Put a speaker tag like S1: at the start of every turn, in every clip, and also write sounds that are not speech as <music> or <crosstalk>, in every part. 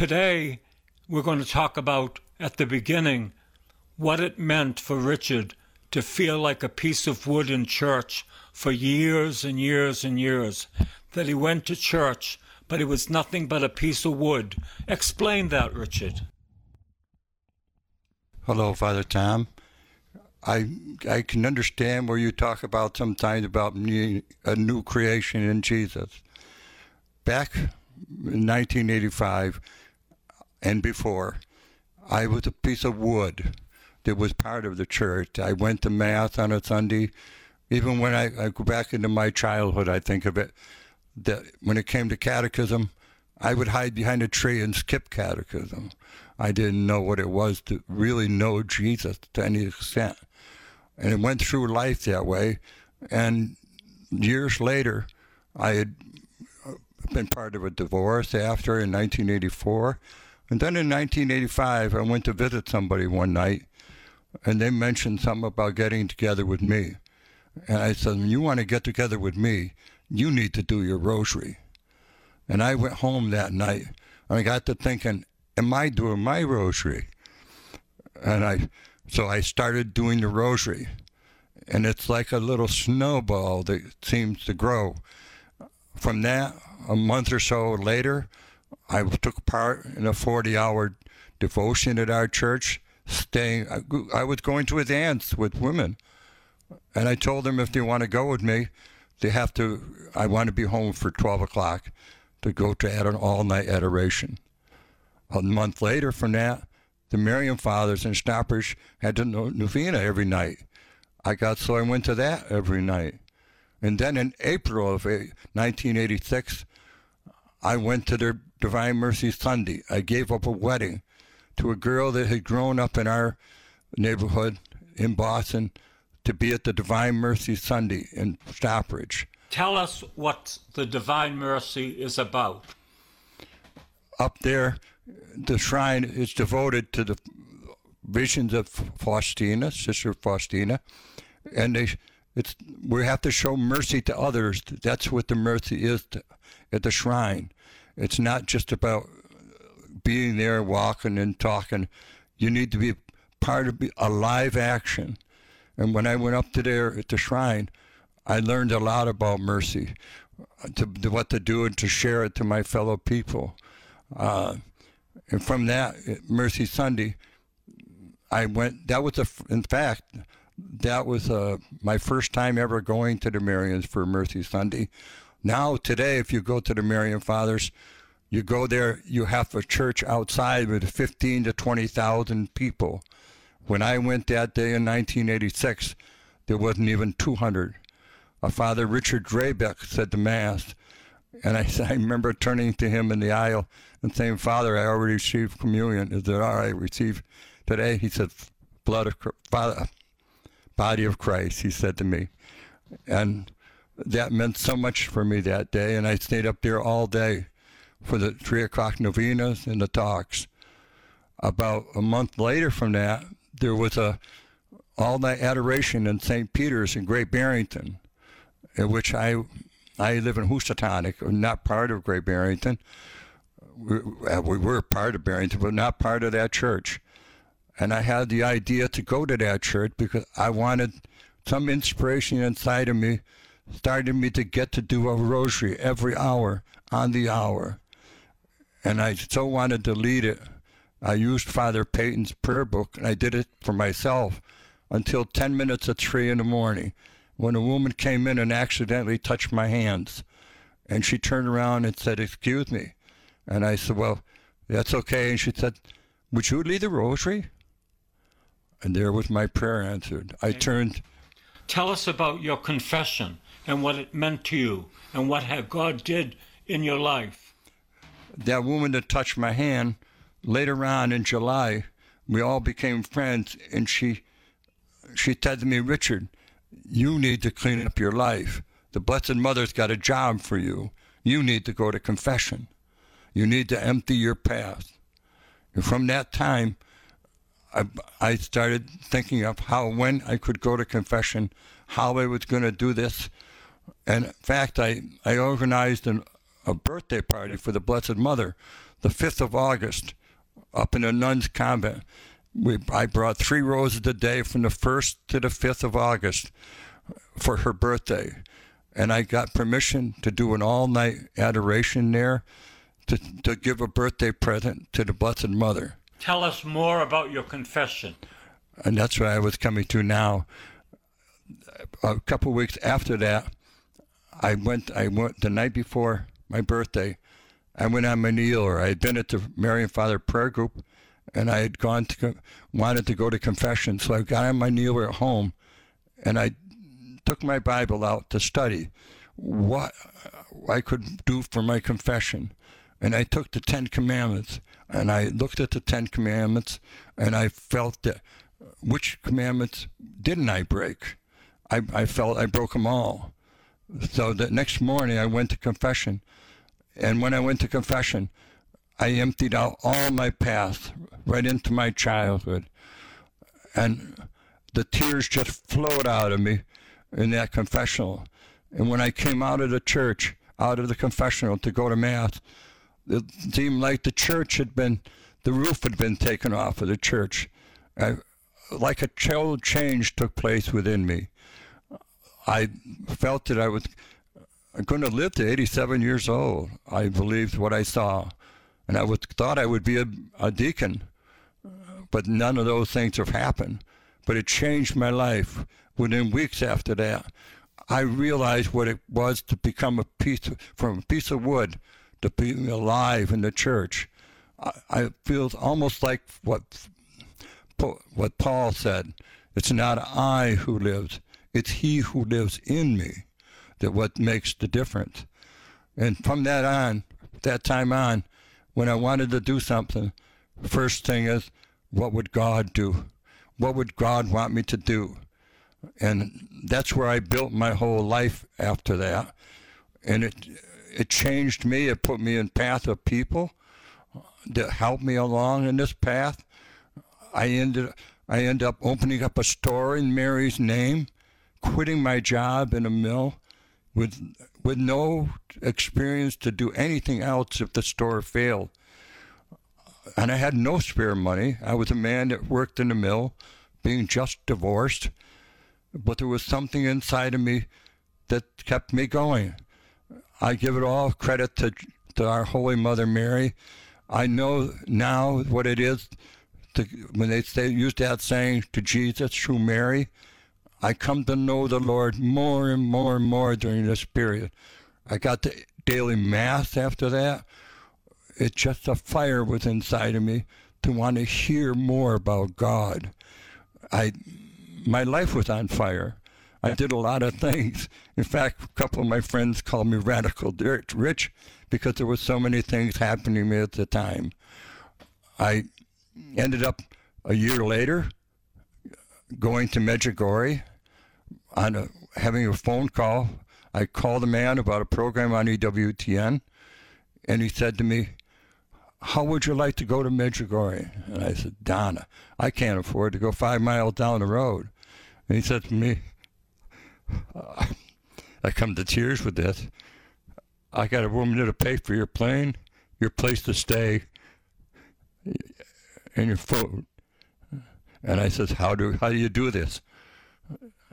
S1: today we're going to talk about, at the beginning, what it meant for Richard to feel like a piece of wood in church for years and years and years. That he went to church, but he was nothing but a piece of wood. Explain that, Richard.
S2: Hello, Father Tom. I I can understand where you talk about sometimes about a new creation in Jesus. Back in 1985 and before, I was a piece of wood that was part of the church. I went to mass on a Sunday. Even when I, I go back into my childhood, I think of it. That when it came to catechism, I would hide behind a tree and skip catechism. I didn't know what it was to really know Jesus to any extent and it went through life that way. And years later, I had uh, been part of a divorce after in 1984. And then in 1985, I went to visit somebody one night, and they mentioned something about getting together with me. And I said, you want to get together with me, you need to do your rosary. And I went home that night, and I got to thinking, am I doing my rosary? And I so I started doing the rosary, and it's like a little snowball that seems to grow. From that, a month or so later, I took part in a 40 hour devotion at our church, staying. I was going to a dance with women, and I told them if they want to go with me, they have to. I want to be home for 12 o'clock to go to an all night adoration. A month later from that, the Marian Fathers and Stoppers had the novena every night. I got so I went to that every night. And then in April of 1986, I went to their Divine Mercy Sunday. I gave up a wedding to a girl that had grown up in our neighborhood in Boston to be at the Divine Mercy Sunday in Stockbridge.
S1: Tell us what the Divine Mercy is about.
S2: Up there, the shrine is devoted to the visions of Faustina, Sister Faustina, and they, it's we have to show mercy to others. That's what the mercy is to, at the shrine. It's not just about being there, walking and talking. You need to be part of a live action. And when I went up to there at the shrine, I learned a lot about mercy, to, to what to do and to share it to my fellow people. Uh, and from that Mercy Sunday, I went. That was a, in fact, that was uh, my first time ever going to the Marians for Mercy Sunday. Now today, if you go to the Marian Fathers, you go there. You have a church outside with 15 to 20 thousand people. When I went that day in 1986, there wasn't even 200. A Father Richard Drabik said the mass, and I, <laughs> I remember turning to him in the aisle and saying, Father, I already received communion. Is it all right? Receive today? He said, blood of Father, body of Christ, he said to me. And that meant so much for me that day. And I stayed up there all day for the three o'clock novenas and the talks. About a month later from that, there was a all night adoration in St. Peter's in Great Barrington, in which I I live in Housatonic, not part of Great Barrington. We, uh, we were part of Barrington, but not part of that church. And I had the idea to go to that church because I wanted some inspiration inside of me, started me to get to do a rosary every hour on the hour. And I so wanted to lead it. I used Father Peyton's prayer book, and I did it for myself until 10 minutes at 3 in the morning when a woman came in and accidentally touched my hands. And she turned around and said, Excuse me. And I said, Well, that's okay. And she said, Would you lead the rosary? And there was my prayer answered. I turned.
S1: Tell us about your confession and what it meant to you and what God did in your life.
S2: that woman that touched my hand, later on in July, we all became friends, and she she said to me, Richard, you need to clean up your life. The Blessed Mother's got a job for you. You need to go to confession. You need to empty your past. And from that time, I, I started thinking of how, when I could go to confession, how I was going to do this. And in fact, I, I organized an, a birthday party for the Blessed Mother the 5th of August up in a nun's convent. We, I brought three roses a day from the 1st to the 5th of August for her birthday. And I got permission to do an all night adoration there to, to give a birthday present to the Blessed Mother.
S1: Tell us more about your confession.
S2: And that's where I was coming to now. A couple weeks after that, I went. I went the night before my birthday. I went on my knee, or I had been at the Marian Father prayer group, and I had gone to wanted to go to confession. So I got on my knee at home, and I took my Bible out to study what I could do for my confession. And I took the Ten Commandments and I looked at the Ten Commandments and I felt that which commandments didn't I break? I, I felt I broke them all. So the next morning I went to confession. And when I went to confession, I emptied out all my past right into my childhood. And the tears just flowed out of me in that confessional. And when I came out of the church, out of the confessional to go to Mass, it seemed like the church had been, the roof had been taken off of the church. I, like a chill change took place within me. I felt that I was going to live to 87 years old. I believed what I saw. And I would, thought I would be a, a deacon. But none of those things have happened. But it changed my life. Within weeks after that, I realized what it was to become a piece from a piece of wood to be alive in the church. I, I feel almost like what what Paul said. It's not I who lives; it's He who lives in me. That what makes the difference. And from that on, that time on, when I wanted to do something, first thing is, what would God do? What would God want me to do? And that's where I built my whole life after that. And it it changed me. It put me in path of people that helped me along in this path. I ended I ended up opening up a store in Mary's name, quitting my job in a mill with with no experience to do anything else if the store failed. And I had no spare money. I was a man that worked in the mill, being just divorced. But there was something inside of me that kept me going. I give it all credit to, to our Holy Mother Mary. I know now what it is to, when they say, use that saying to Jesus through Mary. I come to know the Lord more and more and more during this period. I got the daily mass after that. It's just a fire was inside of me to want to hear more about God. I, my life was on fire. I did a lot of things. In fact, a couple of my friends called me Radical Rich because there were so many things happening to me at the time. I ended up a year later going to Medjugorje on a, having a phone call. I called a man about a program on EWTN, and he said to me, how would you like to go to Medjugorje? And I said, Donna, I can't afford to go five miles down the road. And he said to me, uh, <laughs> I come to tears with this. I got a woman to pay for your plane, your place to stay, and your food. And I says, how do how do you do this?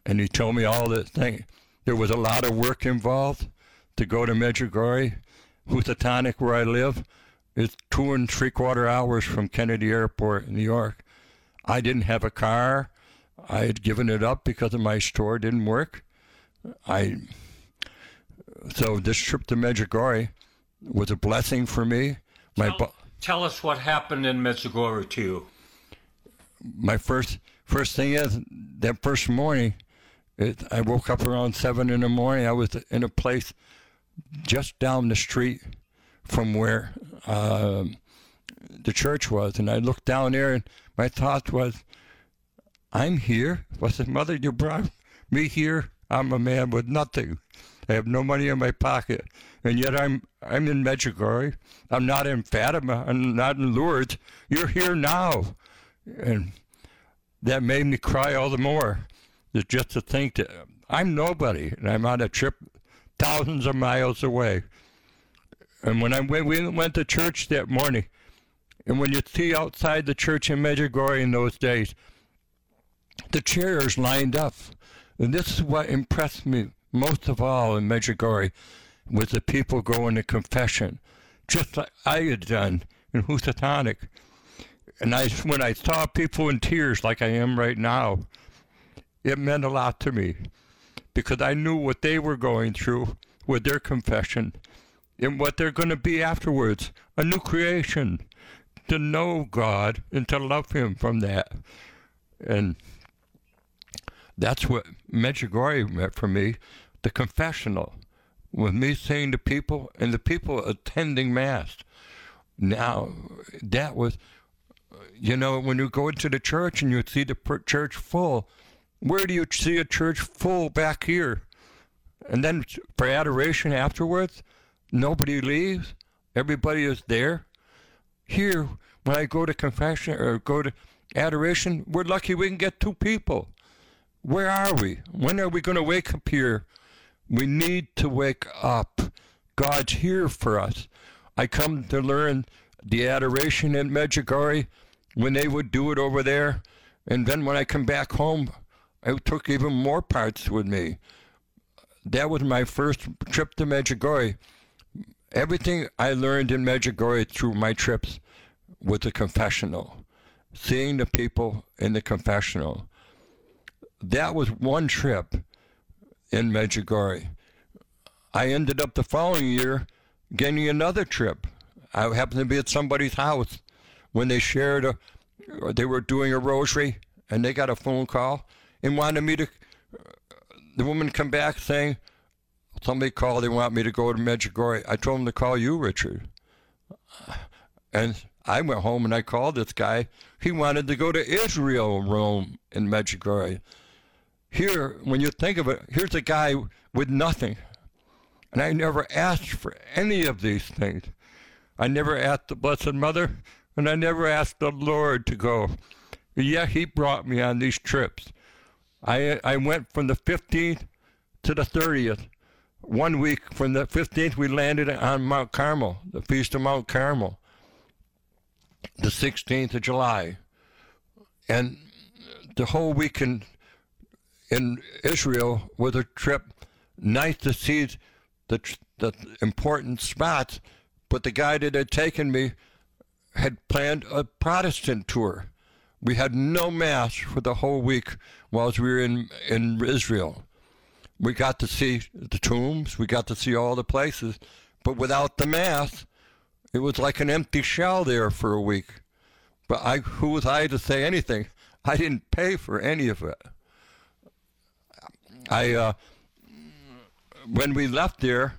S2: And he told me all this thing. There was a lot of work involved to go to Medjugorje, Housatonic, where I live. It's two and three quarter hours from Kennedy Airport in New York. I didn't have a car. I had given it up because my store didn't work. I so this trip to Medjugorje was a blessing for me.
S1: My tell, tell us what happened in Medjugorje to you.
S2: My first first thing is that first morning, it, I woke up around seven in the morning. I was in a place just down the street from where uh, the church was, and I looked down there, and my thought was, I'm here. Was it, Mother, you brought me here. I'm a man with nothing. I have no money in my pocket, and yet I'm I'm in Medjugorje. I'm not in Fatima. I'm not in Lourdes. You're here now, and that made me cry all the more. Just to think that I'm nobody, and I'm on a trip thousands of miles away. And when I went, we went to church that morning, and when you see outside the church in Medjugorje in those days, the chairs lined up. And this is what impressed me most of all in Medjugorje was the people going to confession, just like I had done in Housatonic. And I, when I saw people in tears like I am right now, it meant a lot to me because I knew what they were going through with their confession and what they're going to be afterwards a new creation to know God and to love Him from that. And that's what Medjugorje meant for me the confessional, with me saying to people and the people attending Mass. Now, that was, you know, when you go into the church and you see the church full, where do you see a church full back here? And then for adoration afterwards, nobody leaves. Everybody is there. Here, when I go to confession or go to adoration, we're lucky we can get two people. Where are we? When are we going to wake up here? We need to wake up. God's here for us. I come to learn the adoration in Medjugorje when they would do it over there. And then when I come back home, I took even more parts with me. That was my first trip to Medjugorje. Everything I learned in Medjugorje through my trips was the confessional, seeing the people in the confessional that was one trip in Medjugorje. I ended up the following year getting another trip. I happened to be at somebody's house when they shared a, they were doing a rosary and they got a phone call and wanted me to, the woman come back saying, somebody called, they want me to go to Medjugorje. I told them to call you, Richard. And I went home and I called this guy. He wanted to go to Israel, Rome, in Medjugorje. Here, when you think of it, here's a guy with nothing. And I never asked for any of these things. I never asked the Blessed Mother, and I never asked the Lord to go. Yeah, He brought me on these trips. I, I went from the 15th to the 30th. One week from the 15th, we landed on Mount Carmel, the Feast of Mount Carmel, the 16th of July. And the whole weekend in Israel with a trip, nice to see the, the important spots, but the guy that had taken me had planned a Protestant tour. We had no mass for the whole week whilst we were in, in Israel. We got to see the tombs, we got to see all the places, but without the mass, it was like an empty shell there for a week. But I, who was I to say anything? I didn't pay for any of it. I uh, when we left there,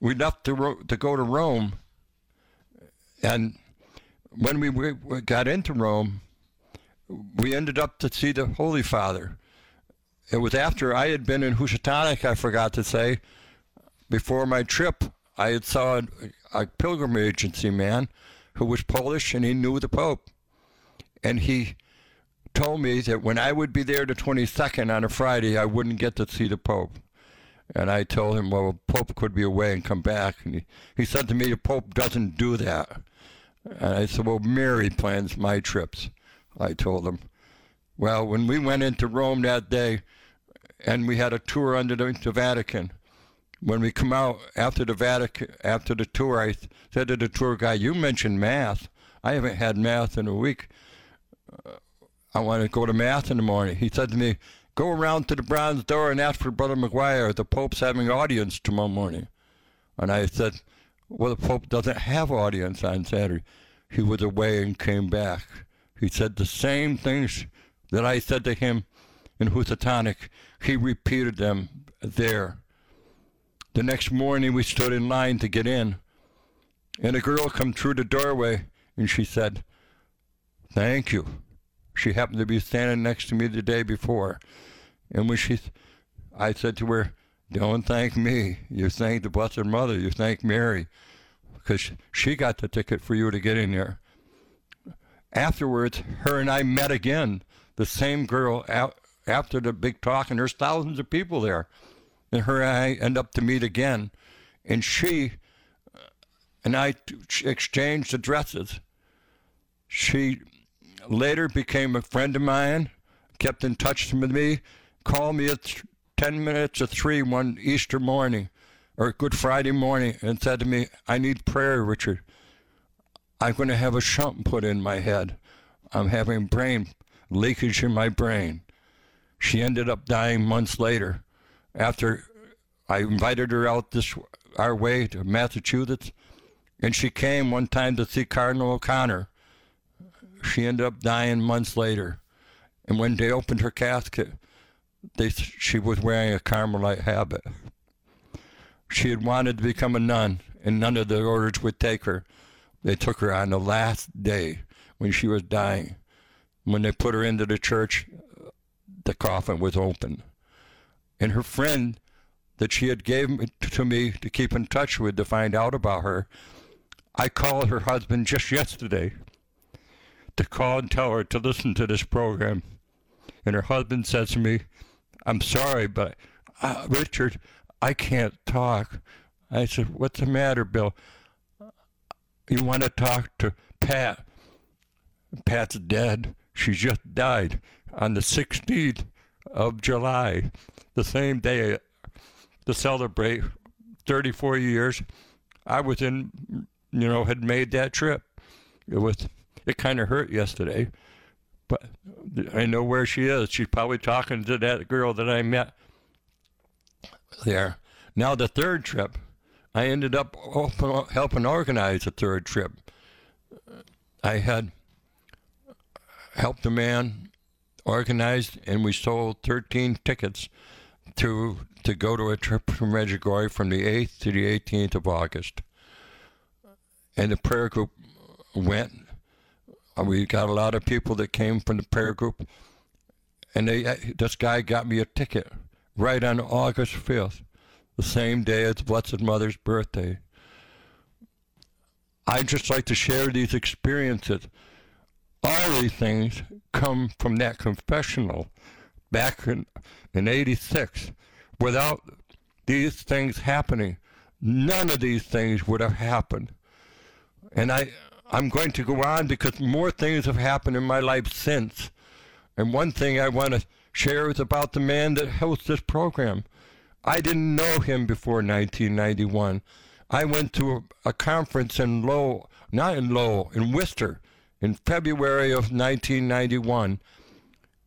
S2: we left to to go to Rome, and when we, we got into Rome, we ended up to see the Holy Father. It was after I had been in Housatonic, I forgot to say, before my trip. I had saw a, a pilgrim agency man who was Polish and he knew the Pope, and he told me that when I would be there the 22nd on a Friday, I wouldn't get to see the Pope. And I told him, well, Pope could be away and come back. And he, he said to me, the Pope doesn't do that. And I said, well, Mary plans my trips. I told him. Well, when we went into Rome that day, and we had a tour under the, the Vatican, when we come out after the Vatican, after the tour, I said to the tour guy, "You mentioned math. I haven't had math in a week. I want to go to Mass in the morning. He said to me, Go around to the bronze door and ask for Brother McGuire. The Pope's having audience tomorrow morning. And I said, Well, the Pope doesn't have audience on Saturday. He was away and came back. He said the same things that I said to him in Housatonic. He repeated them there. The next morning, we stood in line to get in. And a girl come through the doorway and she said, Thank you. She happened to be standing next to me the day before. And when she, I said to her, Don't thank me. You thank the Blessed Mother. You thank Mary. Because she got the ticket for you to get in there. Afterwards, her and I met again. The same girl after the big talk, and there's thousands of people there. And her and I end up to meet again. And she uh, and I exchanged addresses. She later became a friend of mine, kept in touch with me, called me at 10 minutes of 3 one Easter morning or Good Friday morning and said to me, I need prayer, Richard. I'm going to have a shunt put in my head. I'm having brain leakage in my brain. She ended up dying months later after I invited her out this our way to Massachusetts and she came one time to see Cardinal O'Connor. She ended up dying months later. And when they opened her casket, they, she was wearing a Carmelite habit. She had wanted to become a nun, and none of the orders would take her. They took her on the last day when she was dying. When they put her into the church, the coffin was open. And her friend that she had given to me to keep in touch with to find out about her I called her husband just yesterday to call and tell her to listen to this program. And her husband says to me, I'm sorry, but uh, Richard, I can't talk. I said, What's the matter, Bill? You want to talk to Pat? Pat's dead. She just died on the 16th of July, the same day to celebrate 34 years. I was in you know, had made that trip. It was it kind of hurt yesterday, but I know where she is. She's probably talking to that girl that I met there. Now the third trip, I ended up helping organize the third trip. I had helped a man organize, and we sold 13 tickets to to go to a trip from Medjugorje from the 8th to the 18th of August and the prayer group went. We got a lot of people that came from the prayer group, and they uh, this guy got me a ticket right on August fifth, the same day as Blessed Mother's birthday. I just like to share these experiences. All these things come from that confessional back in, in 86. Without these things happening, none of these things would have happened. And I, I'm going to go on because more things have happened in my life since. And one thing I want to share is about the man that hosts this program. I didn't know him before 1991. I went to a, a conference in Lowell, not in Lowell, in Worcester, in February of 1991.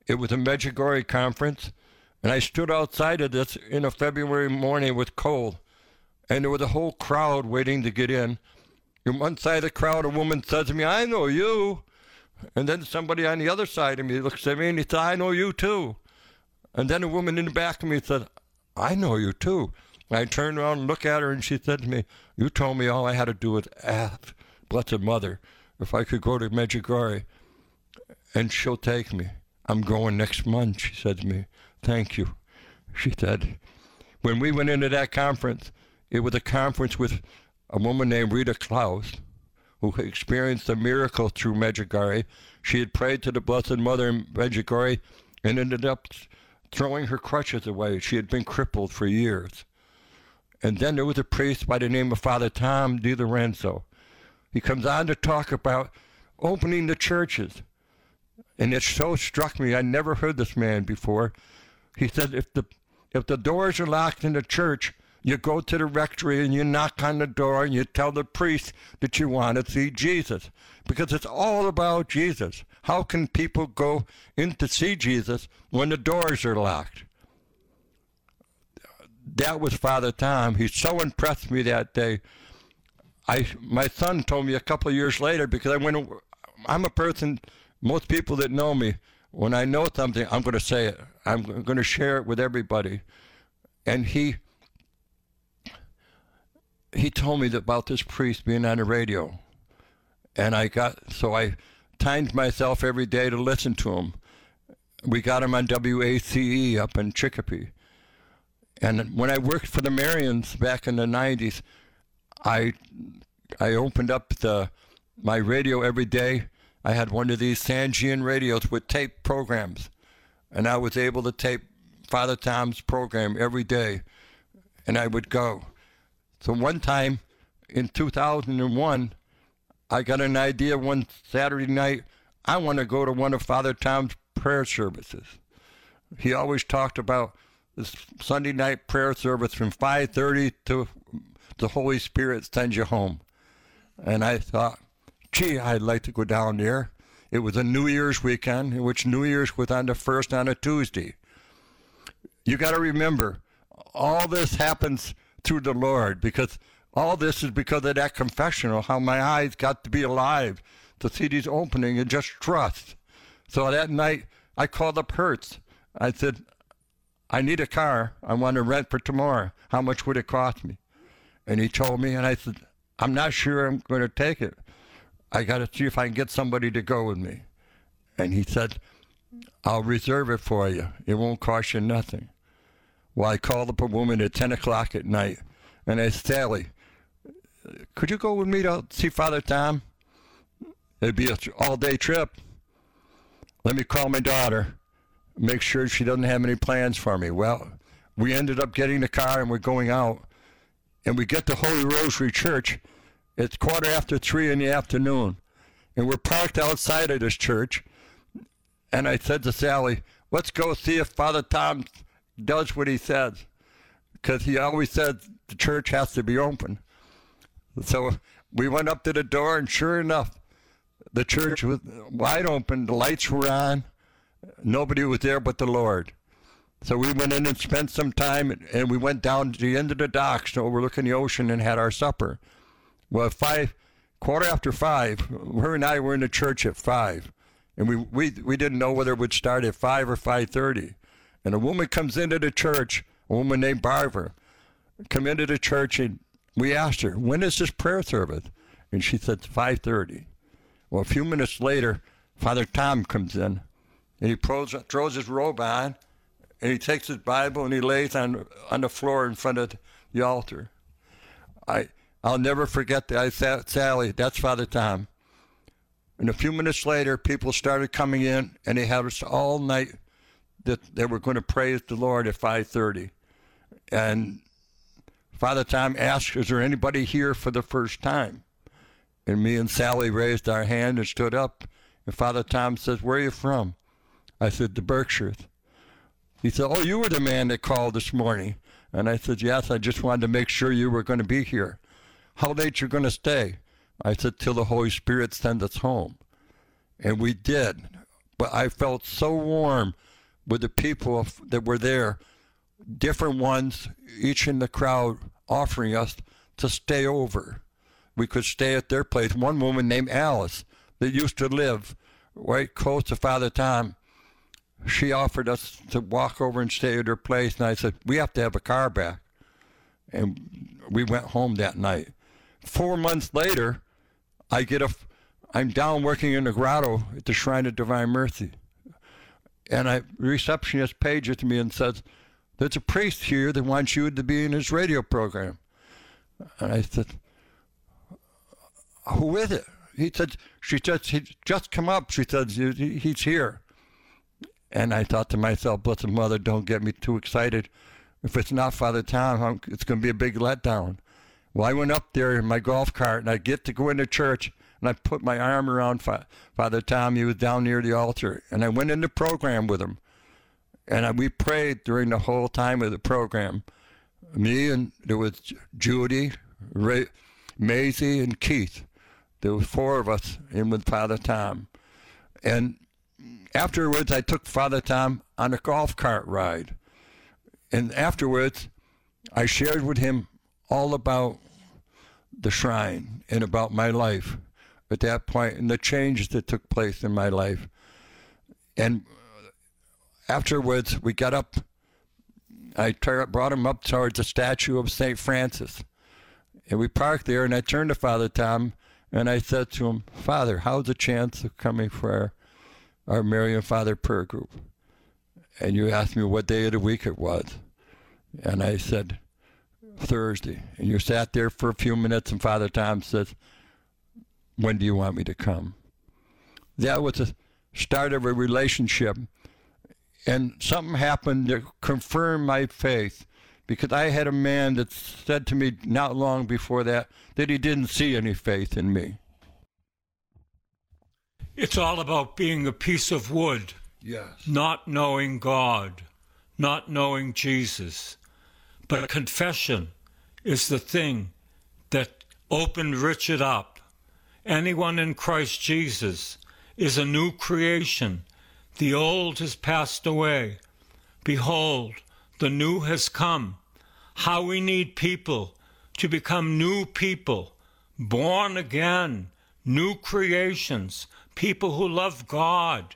S2: It was a Medjugorje conference, and I stood outside of this in a February morning with cold, and there was a whole crowd waiting to get in. In one side of the crowd, a woman says to me, I know you. And then somebody on the other side of me looks at me and he said, I know you too. And then a woman in the back of me said, I know you too. And I turned around and looked at her and she said to me, You told me all I had to do was ask Blessed Mother if I could go to Medjugorje and she'll take me. I'm going next month, she said to me. Thank you. She said, When we went into that conference, it was a conference with a woman named Rita Klaus, who experienced a miracle through Medjugorje. She had prayed to the Blessed Mother in Medjugorje and ended up throwing her crutches away. She had been crippled for years. And then there was a priest by the name of Father Tom DiLorenzo. He comes on to talk about opening the churches. And it so struck me, I never heard this man before. He said, if the if the doors are locked in the church, you go to the rectory and you knock on the door and you tell the priest that you want to see Jesus because it's all about Jesus. How can people go in to see Jesus when the doors are locked? That was Father Tom. He so impressed me that day. I my son told me a couple of years later because I went. I'm a person. Most people that know me, when I know something, I'm going to say it. I'm going to share it with everybody. And he he told me about this priest being on the radio. And I got, so I timed myself every day to listen to him. We got him on WACE up in Chicopee. And when I worked for the Marians back in the 90s, I I opened up the my radio every day. I had one of these Sangean radios with tape programs, and I was able to tape Father Tom's program every day, and I would go. So one time in 2001, I got an idea one Saturday night. I want to go to one of Father Tom's prayer services. He always talked about this Sunday night prayer service from 5:30 to the Holy Spirit sends you home. And I thought, gee, I'd like to go down there. It was a New Year's weekend, in which New Year's was on the first on a Tuesday. You got to remember, all this happens through the Lord because all this is because of that confessional, how my eyes got to be alive to see these opening and just trust. So that night, I called up Hertz. I said, I need a car. I want to rent for tomorrow. How much would it cost me? And he told me, and I said, I'm not sure I'm going to take it. I got to see if I can get somebody to go with me. And he said, I'll reserve it for you. It won't cost you nothing. Well, I called up a woman at 10 o'clock at night, and I said, Sally, could you go with me to see Father Tom? It'd be an all day trip. Let me call my daughter, make sure she doesn't have any plans for me. Well, we ended up getting the car and we're going out and we get to Holy Rosary Church. It's quarter after three in the afternoon, and we're parked outside of this church. And I said to Sally, "Let's go see if Father Tom does what he says, because he always said the church has to be open." So we went up to the door, and sure enough, the church was wide open. The lights were on. Nobody was there but the Lord. So we went in and spent some time, and we went down to the end of the docks overlooking the ocean and had our supper. Well, five, quarter after five, her and I were in the church at five, and we, we, we didn't know whether it would start at five or five thirty. And a woman comes into the church, a woman named Barbara, come into the church, and we asked her, "When is this prayer service?" And she said, "Five thirty. Well, a few minutes later, Father Tom comes in, and he throws, throws his robe on and he takes his Bible and he lays on on the floor in front of the altar. I I'll never forget that. I said, Sally, that's Father Tom. And a few minutes later, people started coming in, and they had us all night that they were going to praise the Lord at 5:30. And Father Tom asked, "Is there anybody here for the first time?" And me and Sally raised our hand and stood up. And Father Tom says, "Where are you from?" I said, "The Berkshires." He said, Oh, you were the man that called this morning. And I said, Yes, I just wanted to make sure you were going to be here. How late you're going to stay? I said, Till the Holy Spirit sends us home. And we did. But I felt so warm with the people that were there, different ones, each in the crowd offering us to stay over. We could stay at their place. One woman named Alice that used to live right close to Father Tom she offered us to walk over and stay at her place, and I said, We have to have a car back. And we went home that night. Four months later, I get a, I'm down working in the grotto at the Shrine of Divine Mercy. And a receptionist pages to me and says, There's a priest here that wants you to be in his radio program. And I said, Who is it? He said, She just, he just come up. She said, He's here. And I thought to myself, Blessed Mother, don't get me too excited. If it's not Father Tom, it's going to be a big letdown. Well, I went up there in my golf cart, and I get to go into church, and I put my arm around Father Tom. He was down near the altar, and I went into program with him, and I, we prayed during the whole time of the program. Me and there was Judy, Ray, Maisie, and Keith. There was four of us in with Father Tom, and afterwards, I took Father Tom on a golf cart ride. And afterwards, I shared with him all about the shrine and about my life at that point and the changes that took place in my life. And afterwards, we got up. I brought him up towards the statue of St. Francis. And we parked there, and I turned to Father Tom, and I said to him, Father, how's the chance of coming for our, our Marian Father prayer group? And you asked me what day of the week it was. And I said, Thursday. And you sat there for a few minutes, and Father Tom says, When do you want me to come? That was the start of a relationship. And something happened to confirm my faith because I had a man that said to me not long before that that he didn't see any faith in me.
S1: It's all about being a piece of wood,
S2: Yes.
S1: not knowing God, not knowing Jesus. But confession is the thing that opened Richard up. Anyone in Christ Jesus is a new creation. The old has passed away. Behold, the new has come. How we need people to become new people, born again, new creations, people who love God.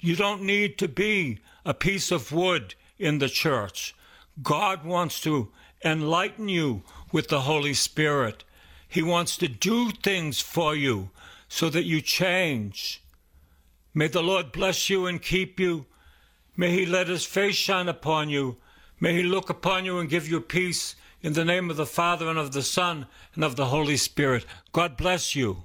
S1: You don't need to be a piece of wood in the church. God wants to enlighten you with the Holy Spirit. He wants to do things for you so that you change. May the Lord bless you and keep you. May he let his face shine upon you. May he look upon you and give you peace in the name of the Father and of the Son and of the Holy Spirit. God bless you.